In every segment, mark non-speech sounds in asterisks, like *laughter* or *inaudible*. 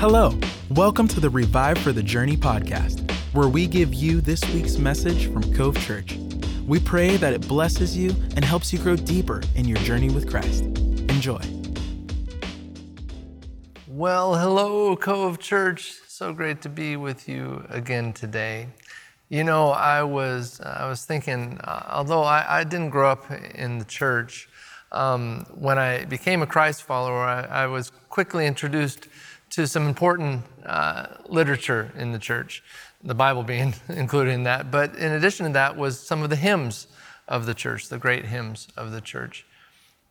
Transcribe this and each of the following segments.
Hello, welcome to the Revive for the Journey podcast, where we give you this week's message from Cove Church. We pray that it blesses you and helps you grow deeper in your journey with Christ. Enjoy. Well, hello, Cove Church. So great to be with you again today. You know, I was I was thinking, uh, although I, I, didn't grow up in the church, um, when I became a Christ follower, I, I was quickly introduced to some important uh, literature in the church, the Bible being *laughs* included in that. But in addition to that, was some of the hymns of the church, the great hymns of the church.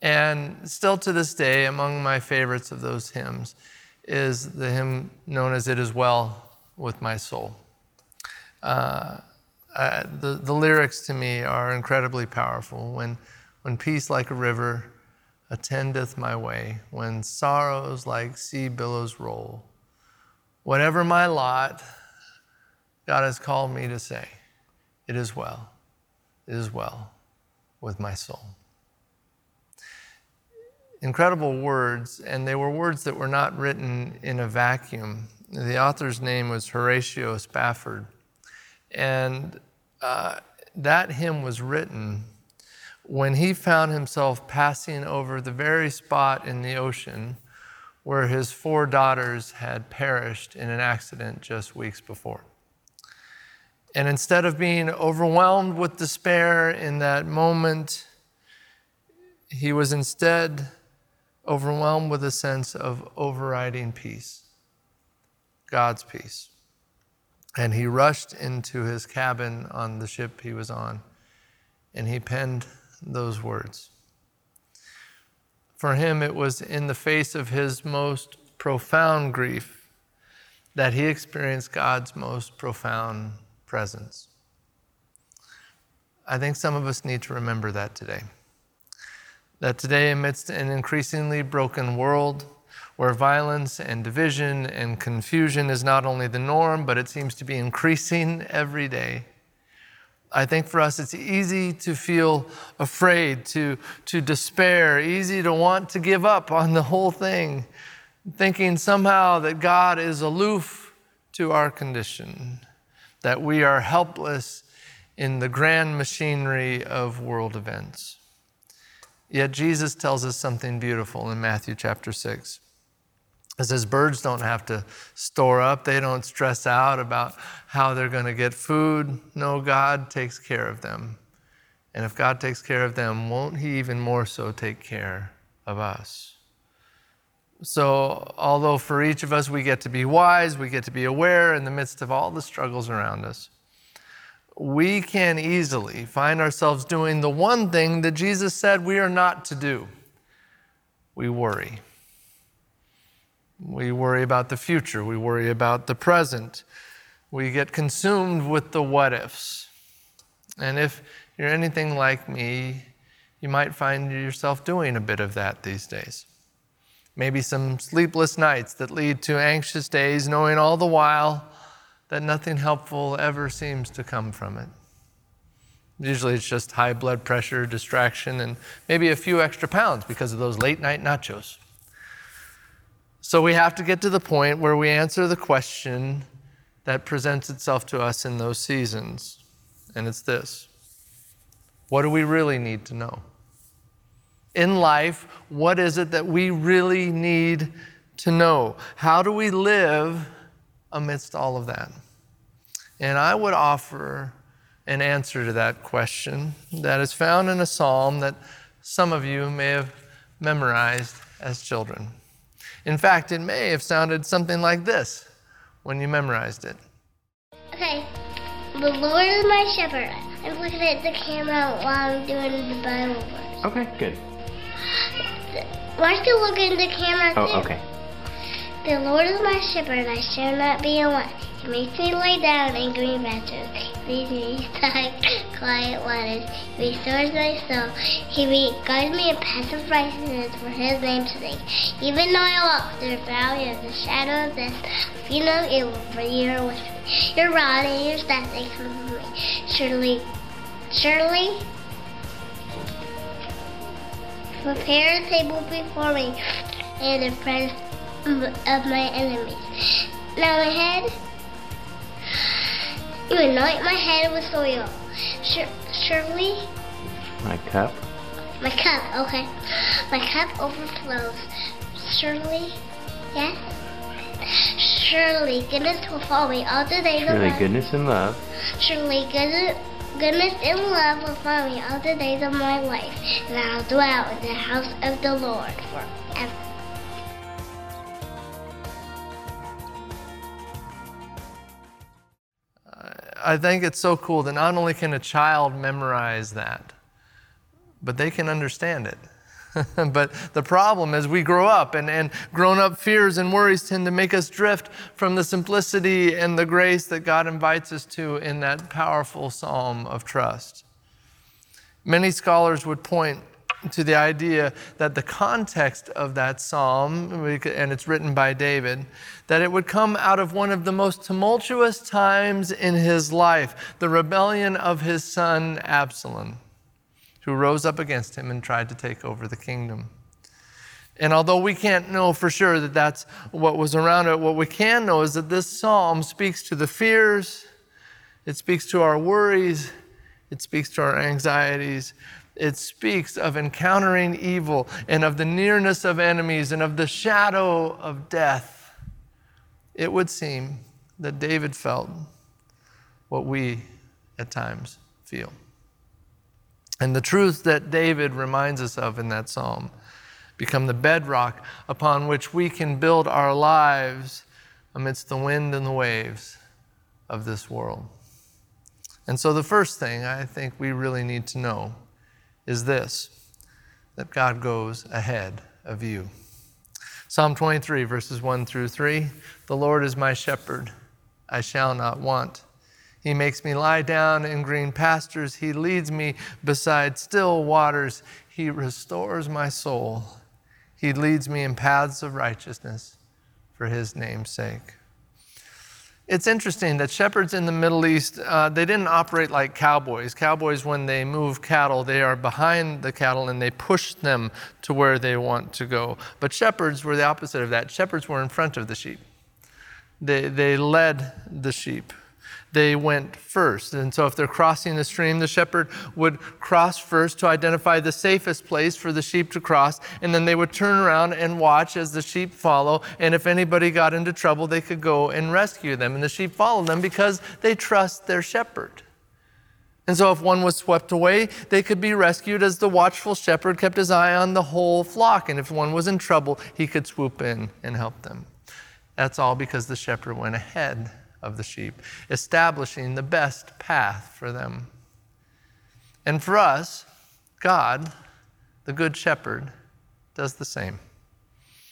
And still to this day, among my favorites of those hymns is the hymn known as It Is Well with My Soul. Uh, uh, the, the lyrics to me are incredibly powerful. When, when peace like a river attendeth my way when sorrows like sea billows roll. Whatever my lot, God has called me to say, It is well, it is well with my soul. Incredible words, and they were words that were not written in a vacuum. The author's name was Horatio Spafford, and uh, that hymn was written when he found himself passing over the very spot in the ocean where his four daughters had perished in an accident just weeks before. And instead of being overwhelmed with despair in that moment, he was instead overwhelmed with a sense of overriding peace, God's peace. And he rushed into his cabin on the ship he was on, and he penned those words. For him, it was in the face of his most profound grief that he experienced God's most profound presence. I think some of us need to remember that today. That today, amidst an increasingly broken world, where violence and division and confusion is not only the norm, but it seems to be increasing every day I think for us, it's easy to feel afraid, to, to despair, easy to want to give up on the whole thing, thinking somehow that God is aloof to our condition, that we are helpless in the grand machinery of world events. Yet Jesus tells us something beautiful in Matthew chapter 6. It says birds don't have to store up, they don't stress out about how they're going to get food. No, God takes care of them. And if God takes care of them, won't He even more so take care of us? So, although for each of us we get to be wise, we get to be aware in the midst of all the struggles around us, we can easily find ourselves doing the one thing that Jesus said we are not to do we worry. We worry about the future. We worry about the present. We get consumed with the what ifs. And if you're anything like me, you might find yourself doing a bit of that these days. Maybe some sleepless nights that lead to anxious days, knowing all the while that nothing helpful ever seems to come from it. Usually it's just high blood pressure, distraction, and maybe a few extra pounds because of those late night nachos. So we have to get to the point where we answer the question that presents itself to us in those seasons. And it's this What do we really need to know? In life, what is it that we really need to know? How do we live amidst all of that? And I would offer an answer to that question that is found in a psalm that some of you may have memorized as children. In fact, it may have sounded something like this when you memorized it. Okay, the Lord is my shepherd. I'm looking at the camera while I'm doing the Bible verse. Okay, good. Why are you looking at the camera? Oh, too? okay. The Lord is my shepherd, I shall not be in He makes me lay down in green pastures. He leads me *laughs* beside quiet waters. He restores my soul. He guides me in paths of righteousness for His name's sake. Even though I walk through the valley of the shadow of death, you know it will for you with me. Your rod and your staff they comfort me. Surely, surely, prepare a table before me, in presence of my enemies. Now my head, you anoint my head with oil. surely, my cup. My cup, okay. My cup overflows. Surely, yes. Surely goodness will follow me all the days Surely of my life. goodness and love. Surely goodness, goodness and love will follow me all the days of my life, and I'll dwell in the house of the Lord forever. I think it's so cool that not only can a child memorize that, but they can understand it. *laughs* but the problem is we grow up, and, and grown up fears and worries tend to make us drift from the simplicity and the grace that God invites us to in that powerful psalm of trust. Many scholars would point to the idea that the context of that psalm, and it's written by David, that it would come out of one of the most tumultuous times in his life the rebellion of his son Absalom who rose up against him and tried to take over the kingdom. And although we can't know for sure that that's what was around it, what we can know is that this psalm speaks to the fears, it speaks to our worries, it speaks to our anxieties. It speaks of encountering evil and of the nearness of enemies and of the shadow of death. It would seem that David felt what we at times feel. And the truth that David reminds us of in that psalm become the bedrock upon which we can build our lives amidst the wind and the waves of this world. And so, the first thing I think we really need to know is this that God goes ahead of you. Psalm 23, verses 1 through 3 The Lord is my shepherd, I shall not want. He makes me lie down in green pastures. He leads me beside still waters. He restores my soul. He leads me in paths of righteousness for his name's sake. It's interesting that shepherds in the Middle East, uh, they didn't operate like cowboys. Cowboys, when they move cattle, they are behind the cattle and they push them to where they want to go. But shepherds were the opposite of that. Shepherds were in front of the sheep, they, they led the sheep they went first. And so, if they're crossing the stream, the shepherd would cross first to identify the safest place for the sheep to cross, and then they would turn around and watch as the sheep follow. And if anybody got into trouble, they could go and rescue them. And the sheep followed them because they trust their shepherd. And so, if one was swept away, they could be rescued as the watchful shepherd kept his eye on the whole flock. And if one was in trouble, he could swoop in and help them. That's all because the shepherd went ahead of the sheep, establishing the best path for them. And for us, God, the Good Shepherd, does the same.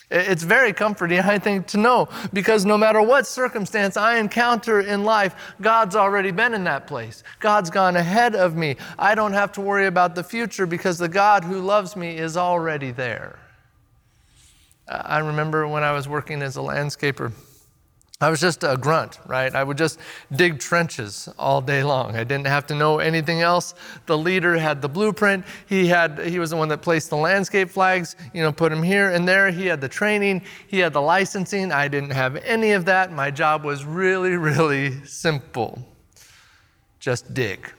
It's very comforting, *laughs* I think, to know because no matter what circumstance I encounter in life, God's already been in that place. God's gone ahead of me. I don't have to worry about the future because the God who loves me is already there. I remember when I was working as a landscaper I was just a grunt, right? I would just dig trenches all day long. I didn't have to know anything else. The leader had the blueprint. He had he was the one that placed the landscape flags, you know, put them here and there. He had the training, he had the licensing. I didn't have any of that. My job was really really simple. Just dig.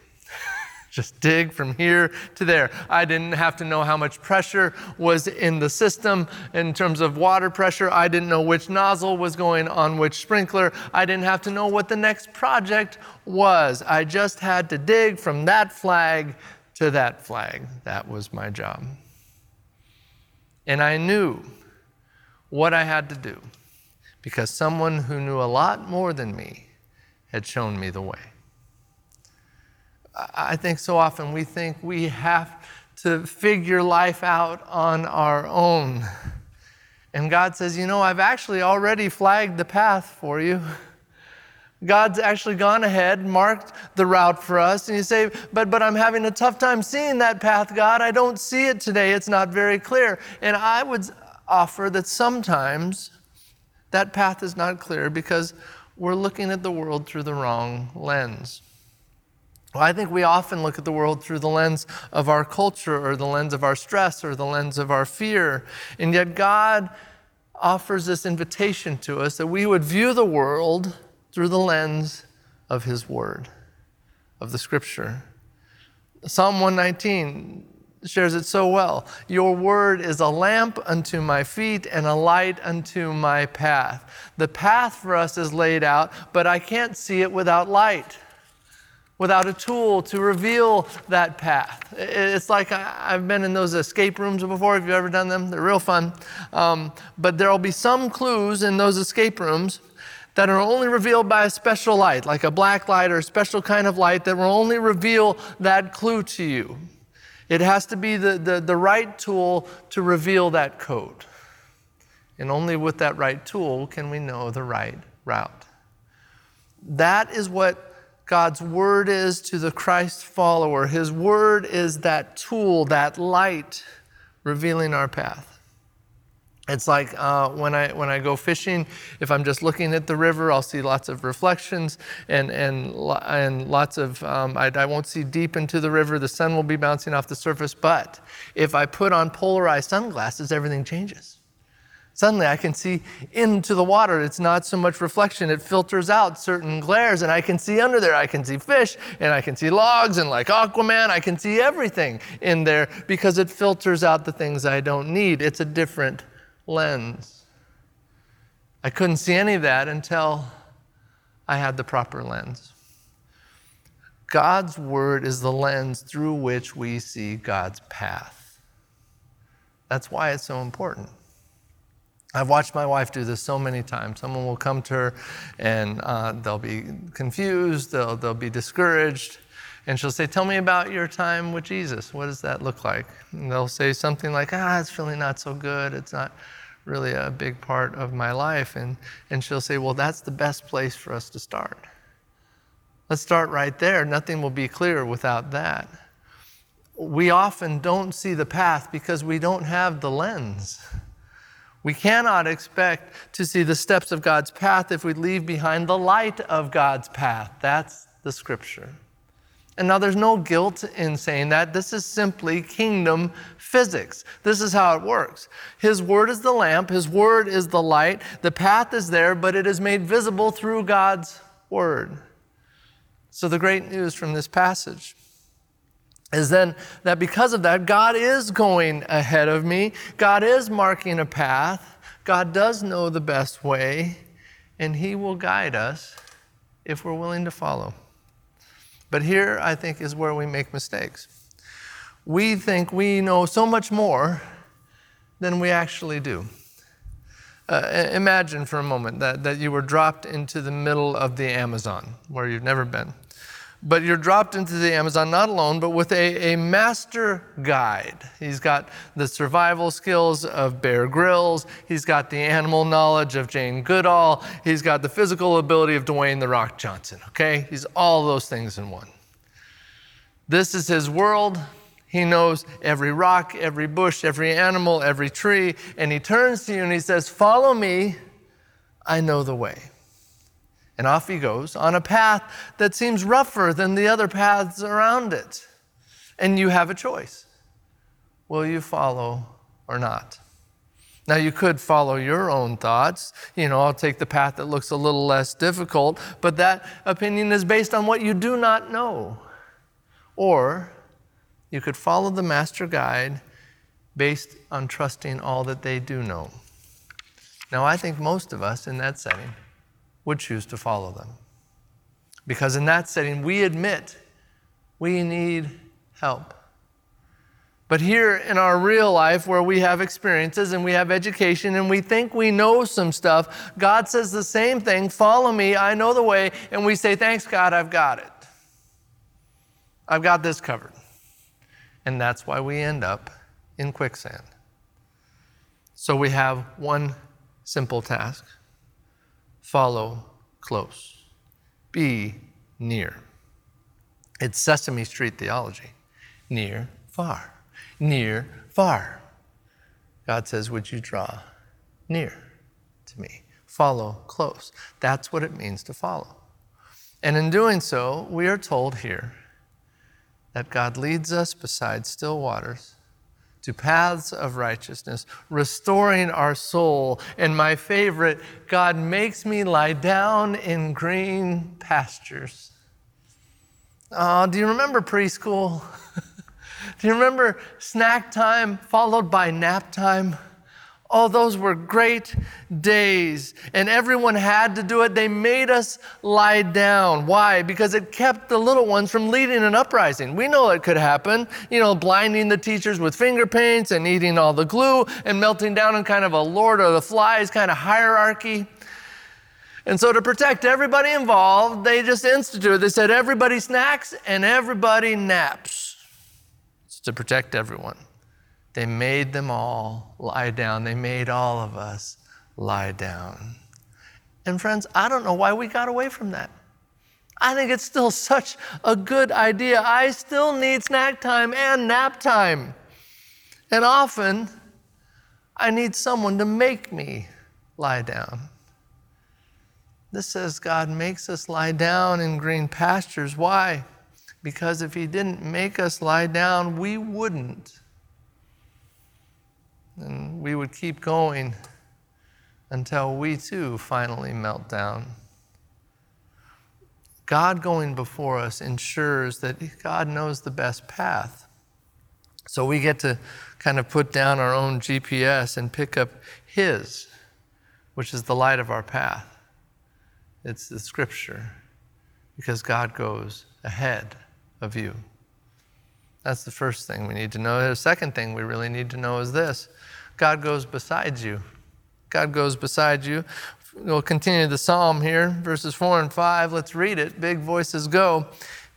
Just dig from here to there. I didn't have to know how much pressure was in the system in terms of water pressure. I didn't know which nozzle was going on which sprinkler. I didn't have to know what the next project was. I just had to dig from that flag to that flag. That was my job. And I knew what I had to do because someone who knew a lot more than me had shown me the way. I think so often we think we have to figure life out on our own. And God says, You know, I've actually already flagged the path for you. God's actually gone ahead, marked the route for us. And you say, but, but I'm having a tough time seeing that path, God. I don't see it today. It's not very clear. And I would offer that sometimes that path is not clear because we're looking at the world through the wrong lens. Well, I think we often look at the world through the lens of our culture or the lens of our stress or the lens of our fear. And yet, God offers this invitation to us that we would view the world through the lens of His Word, of the Scripture. Psalm 119 shares it so well. Your word is a lamp unto my feet and a light unto my path. The path for us is laid out, but I can't see it without light, without a tool to reveal that path. It's like I've been in those escape rooms before. Have you ever done them? They're real fun. Um, but there will be some clues in those escape rooms that are only revealed by a special light, like a black light or a special kind of light that will only reveal that clue to you. It has to be the, the, the right tool to reveal that code. And only with that right tool can we know the right route. That is what God's word is to the Christ follower. His word is that tool, that light revealing our path. It's like uh, when, I, when I go fishing, if I'm just looking at the river, I'll see lots of reflections and, and, and lots of, um, I, I won't see deep into the river. The sun will be bouncing off the surface. But if I put on polarized sunglasses, everything changes. Suddenly I can see into the water. It's not so much reflection, it filters out certain glares, and I can see under there. I can see fish, and I can see logs, and like Aquaman, I can see everything in there because it filters out the things I don't need. It's a different lens. I couldn't see any of that until I had the proper lens. God's word is the lens through which we see God's path. That's why it's so important. I've watched my wife do this so many times. Someone will come to her and uh, they'll be confused, they'll, they'll be discouraged, and she'll say, Tell me about your time with Jesus. What does that look like? And they'll say something like, Ah, it's feeling not so good. It's not really a big part of my life. And, and she'll say, Well, that's the best place for us to start. Let's start right there. Nothing will be clear without that. We often don't see the path because we don't have the lens. We cannot expect to see the steps of God's path if we leave behind the light of God's path. That's the scripture. And now there's no guilt in saying that. This is simply kingdom physics. This is how it works. His word is the lamp, His word is the light. The path is there, but it is made visible through God's word. So the great news from this passage is then that because of that, God is going ahead of me, God is marking a path, God does know the best way, and He will guide us if we're willing to follow. But here, I think, is where we make mistakes. We think we know so much more than we actually do. Uh, imagine for a moment that, that you were dropped into the middle of the Amazon, where you've never been. But you're dropped into the Amazon not alone, but with a, a master guide. He's got the survival skills of Bear Grylls. He's got the animal knowledge of Jane Goodall. He's got the physical ability of Dwayne The Rock Johnson, okay? He's all those things in one. This is his world. He knows every rock, every bush, every animal, every tree. And he turns to you and he says, Follow me. I know the way. And off he goes on a path that seems rougher than the other paths around it. And you have a choice will you follow or not? Now, you could follow your own thoughts. You know, I'll take the path that looks a little less difficult, but that opinion is based on what you do not know. Or you could follow the master guide based on trusting all that they do know. Now, I think most of us in that setting would choose to follow them. Because in that setting, we admit we need help. But here in our real life, where we have experiences and we have education and we think we know some stuff, God says the same thing follow me, I know the way, and we say, Thanks, God, I've got it. I've got this covered. And that's why we end up in quicksand. So we have one simple task follow close, be near. It's Sesame Street theology near, far, near, far. God says, Would you draw near to me? Follow close. That's what it means to follow. And in doing so, we are told here that God leads us beside still waters to paths of righteousness, restoring our soul. And my favorite, God makes me lie down in green pastures. Oh, do you remember preschool? *laughs* do you remember snack time followed by nap time? Oh, those were great days. And everyone had to do it. They made us lie down. Why? Because it kept the little ones from leading an uprising. We know it could happen. You know, blinding the teachers with finger paints and eating all the glue and melting down in kind of a Lord of the Flies kind of hierarchy. And so, to protect everybody involved, they just instituted, they said everybody snacks and everybody naps. It's to protect everyone. They made them all lie down. They made all of us lie down. And friends, I don't know why we got away from that. I think it's still such a good idea. I still need snack time and nap time. And often, I need someone to make me lie down. This says God makes us lie down in green pastures. Why? Because if He didn't make us lie down, we wouldn't. And we would keep going until we too finally melt down. God going before us ensures that God knows the best path. So we get to kind of put down our own GPS and pick up His, which is the light of our path. It's the scripture, because God goes ahead of you. That's the first thing we need to know. The second thing we really need to know is this God goes beside you. God goes beside you. We'll continue the psalm here, verses 4 and 5. Let's read it. Big voices go.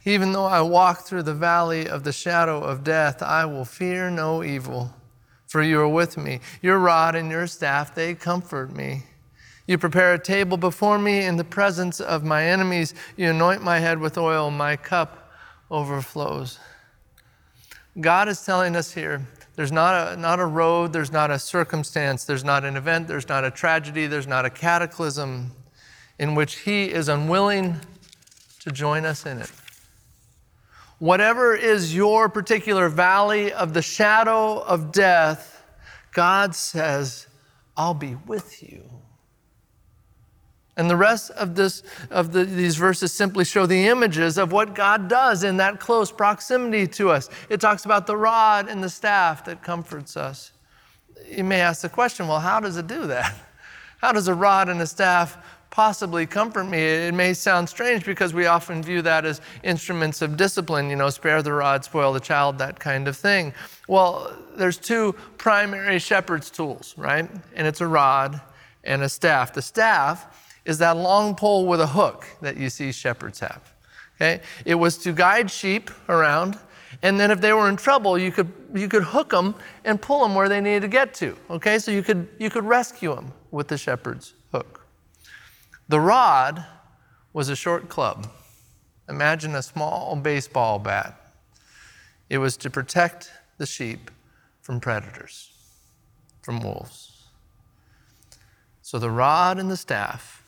Even though I walk through the valley of the shadow of death, I will fear no evil, for you are with me. Your rod and your staff, they comfort me. You prepare a table before me in the presence of my enemies. You anoint my head with oil, my cup overflows. God is telling us here there's not a, not a road, there's not a circumstance, there's not an event, there's not a tragedy, there's not a cataclysm in which He is unwilling to join us in it. Whatever is your particular valley of the shadow of death, God says, I'll be with you. And the rest of, this, of the, these verses simply show the images of what God does in that close proximity to us. It talks about the rod and the staff that comforts us. You may ask the question well, how does it do that? *laughs* How does a rod and a staff possibly comfort me? It may sound strange because we often view that as instruments of discipline, you know, spare the rod, spoil the child, that kind of thing. Well, there's two primary shepherd's tools, right? And it's a rod and a staff. The staff is that long pole with a hook that you see shepherds have. Okay? It was to guide sheep around, and then if they were in trouble, you could, you could hook them and pull them where they needed to get to. Okay? So you could, you could rescue them with the shepherd's hook. The rod was a short club. Imagine a small baseball bat. It was to protect the sheep from predators, from wolves. So the rod and the staff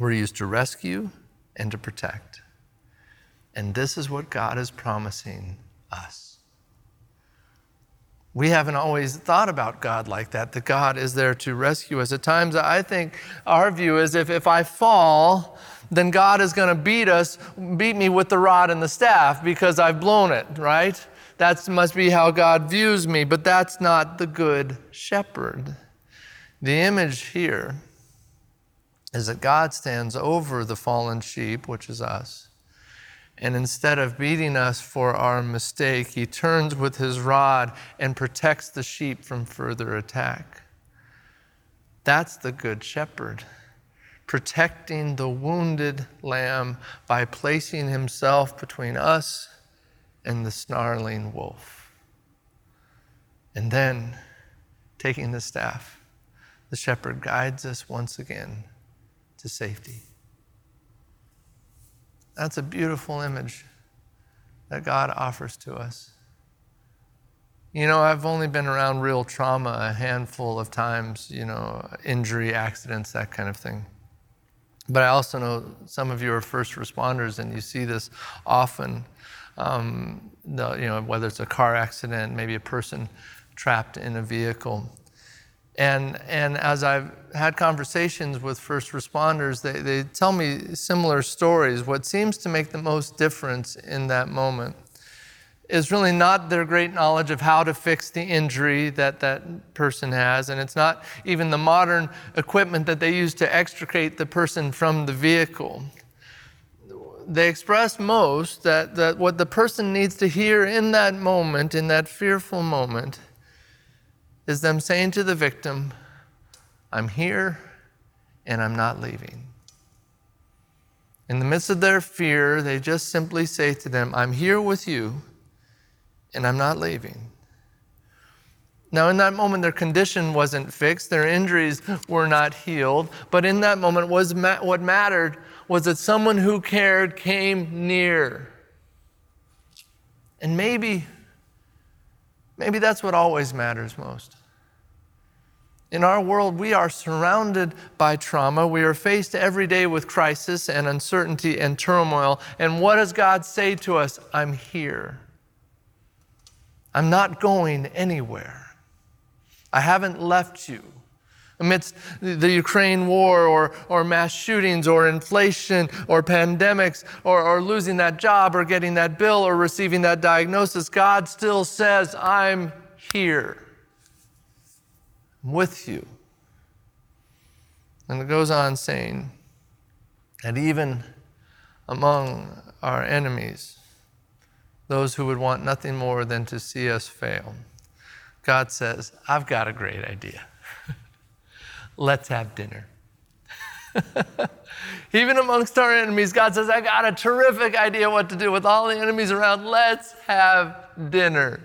were used to rescue and to protect. And this is what God is promising us. We haven't always thought about God like that, that God is there to rescue us. At times, I think our view is if, if I fall, then God is going to beat us, beat me with the rod and the staff because I've blown it, right? That must be how God views me, but that's not the good shepherd. The image here is that God stands over the fallen sheep, which is us. And instead of beating us for our mistake, he turns with his rod and protects the sheep from further attack. That's the Good Shepherd, protecting the wounded lamb by placing himself between us and the snarling wolf. And then, taking the staff, the shepherd guides us once again to safety. That's a beautiful image that God offers to us. You know, I've only been around real trauma a handful of times, you know, injury, accidents, that kind of thing. But I also know some of you are first responders and you see this often. um, the, you know, whether it's a car accident, maybe a person trapped in a vehicle. And, and as I've had conversations with first responders, they, they tell me similar stories. What seems to make the most difference in that moment is really not their great knowledge of how to fix the injury that that person has, and it's not even the modern equipment that they use to extricate the person from the vehicle. They express most that, that what the person needs to hear in that moment, in that fearful moment, is them saying to the victim, I'm here and I'm not leaving. In the midst of their fear, they just simply say to them, I'm here with you and I'm not leaving. Now, in that moment, their condition wasn't fixed, their injuries were not healed, but in that moment, was ma- what mattered was that someone who cared came near. And maybe, maybe that's what always matters most. In our world, we are surrounded by trauma. We are faced every day with crisis and uncertainty and turmoil. And what does God say to us? I'm here. I'm not going anywhere. I haven't left you. Amidst the Ukraine war or, or mass shootings or inflation or pandemics or, or losing that job or getting that bill or receiving that diagnosis, God still says, I'm here with you. And it goes on saying that even among our enemies, those who would want nothing more than to see us fail, God says, I've got a great idea. *laughs* Let's have dinner. *laughs* Even amongst our enemies, God says, I got a terrific idea what to do with all the enemies around. Let's have dinner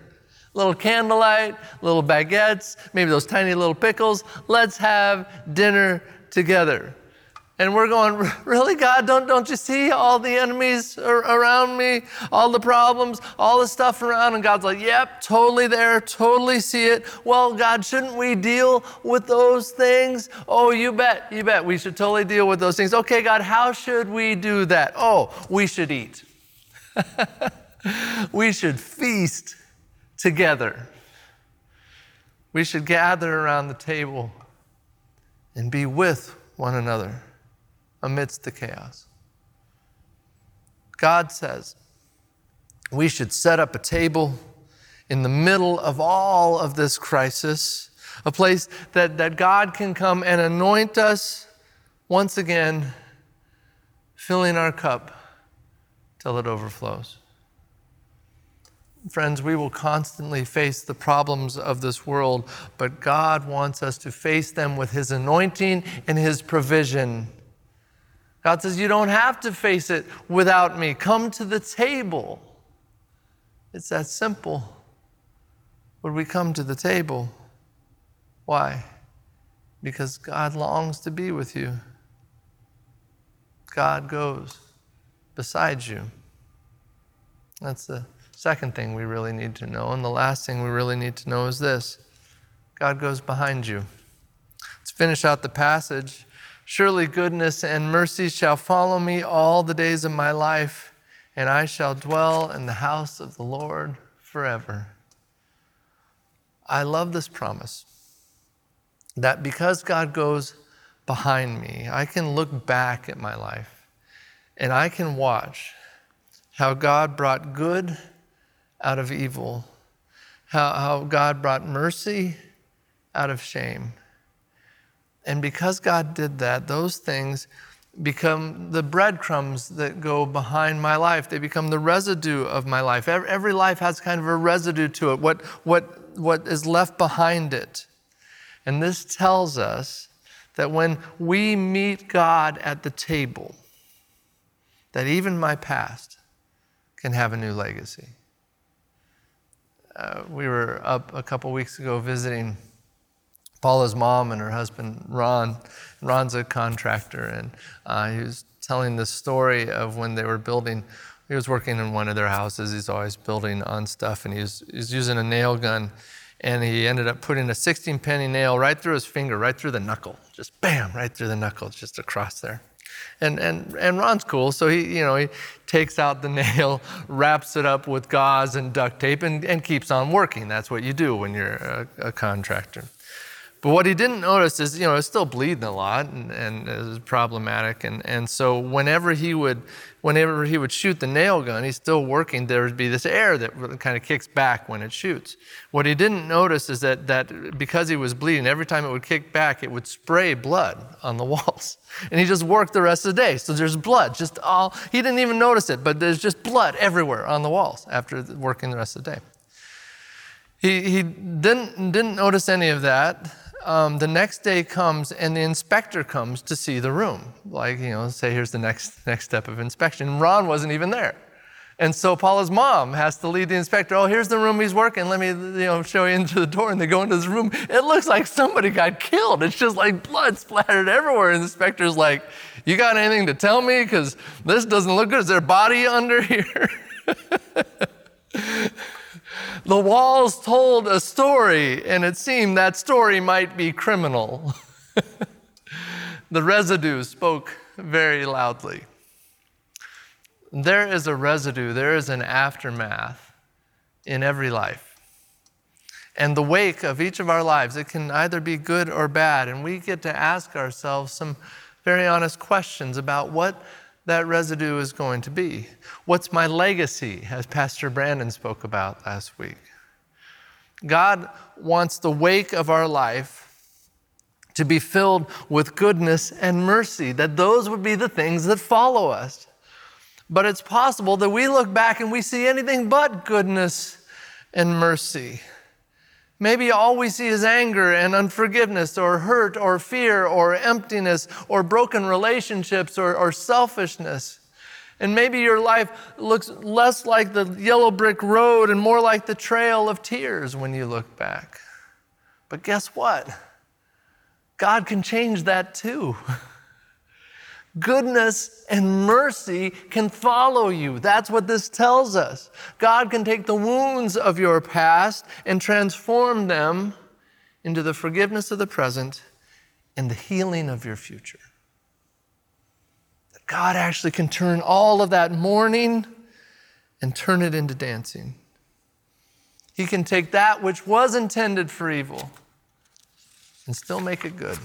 little candlelight, little baguettes, maybe those tiny little pickles. Let's have dinner together. And we're going, *laughs* really, God? Don't, don't you see all the enemies around me, all the problems, all the stuff around? And God's like, yep, totally there, totally see it. Well, God, shouldn't we deal with those things? Oh, you bet, you bet. We should totally deal with those things. Okay, God, how should we do that? Oh, we should eat. *laughs* we should feast together. We should gather around the table and be with one another amidst the chaos. God says we should set up a table in the middle of all of this crisis, a place that, that God can come and anoint us once again, filling our cup till it overflows. Friends, we will constantly face the problems of this world, but God wants us to face them with His anointing and His provision. God says, You don't have to face it without me. Come to the table. It's that simple. Would we come to the table? Why? Because God longs to be with you. God goes beside you. That's the second thing we really need to know. And the last thing we really need to know is this God goes behind you. Let's finish out the passage. Surely goodness and mercy shall follow me all the days of my life, and I shall dwell in the house of the Lord forever. I love this promise that because God goes behind me, I can look back at my life and I can watch how God brought good out of evil, how, how God brought mercy out of shame. And because God did that, those things become the breadcrumbs that go behind my life. They become the residue of my life. Every, life has kind of a residue to it, what, what, what is left behind it. And this tells us that when we meet God at the table, that even my past can have a new legacy. Uh, we were up a couple weeks ago visiting Paula's mom and her husband Ron. Ron's a contractor, and uh, he was telling the story of when they were building. He was working in one of their houses. He's always building on stuff, and he was, he was using a nail gun, and he ended up putting a 16 penny nail right through his finger, right through the knuckle, just bam, right through the knuckle, just across there. And, and, and Ron's cool, so he, you know, he takes out the *laughs* nail, wraps it up with gauze and duct tape, and, and keeps on working. That's what you do when you're a, a contractor. But what he didn't notice is, you know, it's still bleeding a lot and, and it was problematic. And, and so whenever he would, whenever he would shoot the nail gun, he's still working, there would be this air that kind of kicks back when it shoots. What he didn't notice is that, that because he was bleeding, every time it would kick back, it would spray blood on the *laughs* walls. And he just worked the rest of the day. So there's blood, just all, he didn't even notice it, but there's just blood everywhere on the walls after working the rest of the day. He, he didn't, didn't notice any of that um, the next day comes and the inspector comes to see the room. Like, you know, say, here's the next, next step of inspection. Ron wasn't even there. And so Paula's mom has to lead the inspector. Oh, here's the room he's working. Let me, you know, show you into the door. And they go into this room. It looks like somebody got killed. It's just like blood splattered everywhere. And the inspector's like, "You got anything to tell me? Because this doesn't look good. Is there a body under *laughs* here?" The walls told a story, and it seemed that story might be criminal. *laughs* the residue spoke very loudly. There is a residue, there is an aftermath in every life. And the wake of each of our lives, it can either be good or bad. And we get to ask ourselves some very honest questions about what that residue is going to be. What's my legacy, as Pastor Brandon spoke about last week? God wants the wake of our life to be filled with goodness and mercy, that those would be the things that follow us. But it's possible that we look back and we see anything but goodness and mercy. Maybe all we see is anger and unforgiveness, or hurt, or fear, or emptiness, or broken relationships, or, or, selfishness. And maybe your life looks less like the yellow brick road and more like the trail of tears when you look back. But guess what? God can change that too. *laughs* Goodness and mercy can follow you. That's what this tells us. God can take the wounds of your past and transform them into the forgiveness of the present and the healing of your future. That God actually can turn all of that mourning and turn it into dancing. He can take that which was intended for evil and still make it good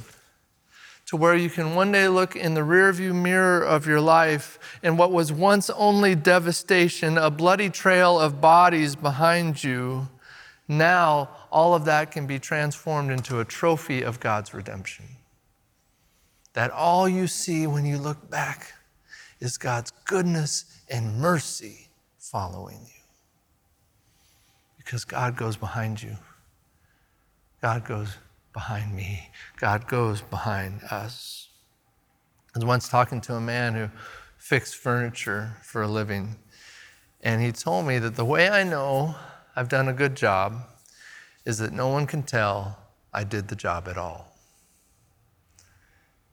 to where you can one day look in the rearview mirror of your life and what was once only devastation, a bloody trail of bodies behind you, now all of that can be transformed into a trophy of God's redemption. That all you see when you look back is God's goodness and mercy following you. Because God goes behind you. God goes behind me. God goes behind us. I was once talking to a man who fixed furniture for a living, and he told me that the way I know I've done a good job is that no one can tell I did the job at all.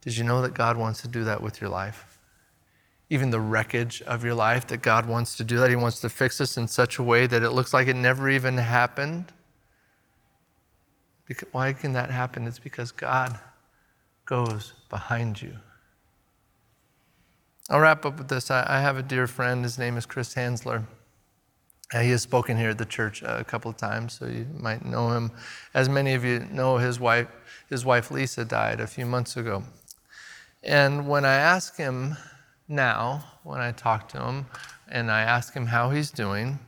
Did you know that God wants to do that with your life? Even the wreckage of your life, that God wants to do that. He wants to fix us in such a way that it looks like it never even happened. Why can that happen? It's because God goes behind you. I'll wrap up with this. I, I have a dear friend. His name is Chris Hansler. Uh, he has spoken here at the church uh, a couple of times, so you might know him. As many of you know, his wife, his wife Lisa died a few months ago. And when I ask him now, when I talk to him, and I ask him how he's doing,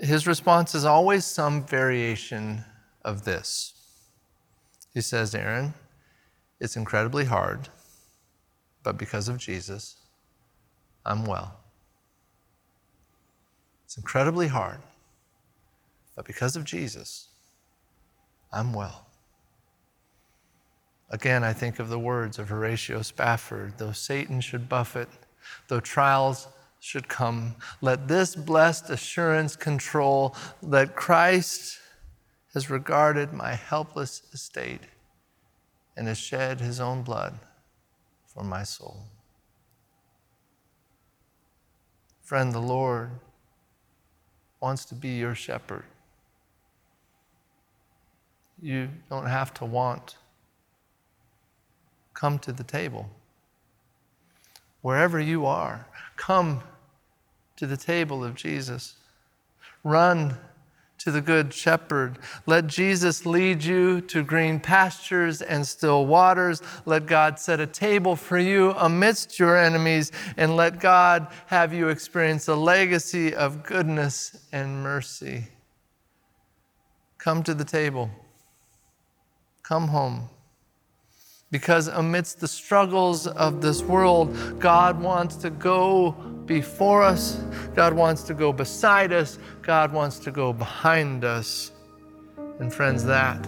his response is always some variation of this. He says, Aaron, it's incredibly hard, but because of Jesus, I'm well. It's incredibly hard, but because of Jesus, I'm well. Again, I think of the words of Horatio Spafford though Satan should buffet, though trials should come, let this blessed assurance control that Christ has regarded my helpless estate and has shed his own blood for my soul. Friend, the Lord wants to be your shepherd. You don't have to want. Come to the table. wherever you are, come to the table of Jesus. Run to the Good Shepherd. Let Jesus lead you to green pastures and still waters. Let God set a table for you amidst your enemies, and let God have you experience a legacy of goodness and mercy. Come to the table. Come home. Because amidst the struggles of this world, God wants to go before us, God wants to go beside us, God wants to go behind us. And, friends, that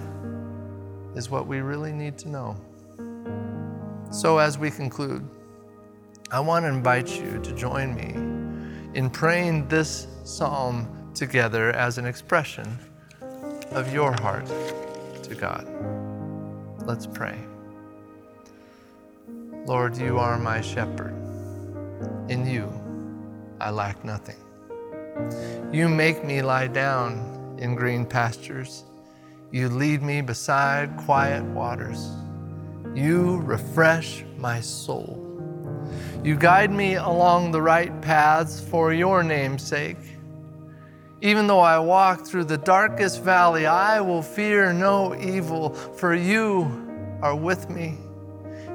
is what we really need to know. So, as we conclude, I want to invite you to join me in praying this psalm together as an expression of your heart to God. Let's pray. Lord, you are my shepherd. In you, I lack nothing. You make me lie down in green pastures. You lead me beside quiet waters. You refresh my soul. You guide me along the right paths for your name's sake. Even though I walk through the darkest valley, I will fear no evil, for you are with me.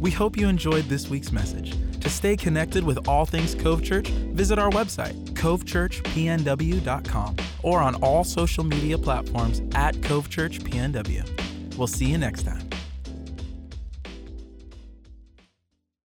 We hope you enjoyed this week's message. To stay connected with all things Cove Church, visit our website, covechurchpnw.com, or on all social media platforms at Cove Church PNW. We'll see you next time.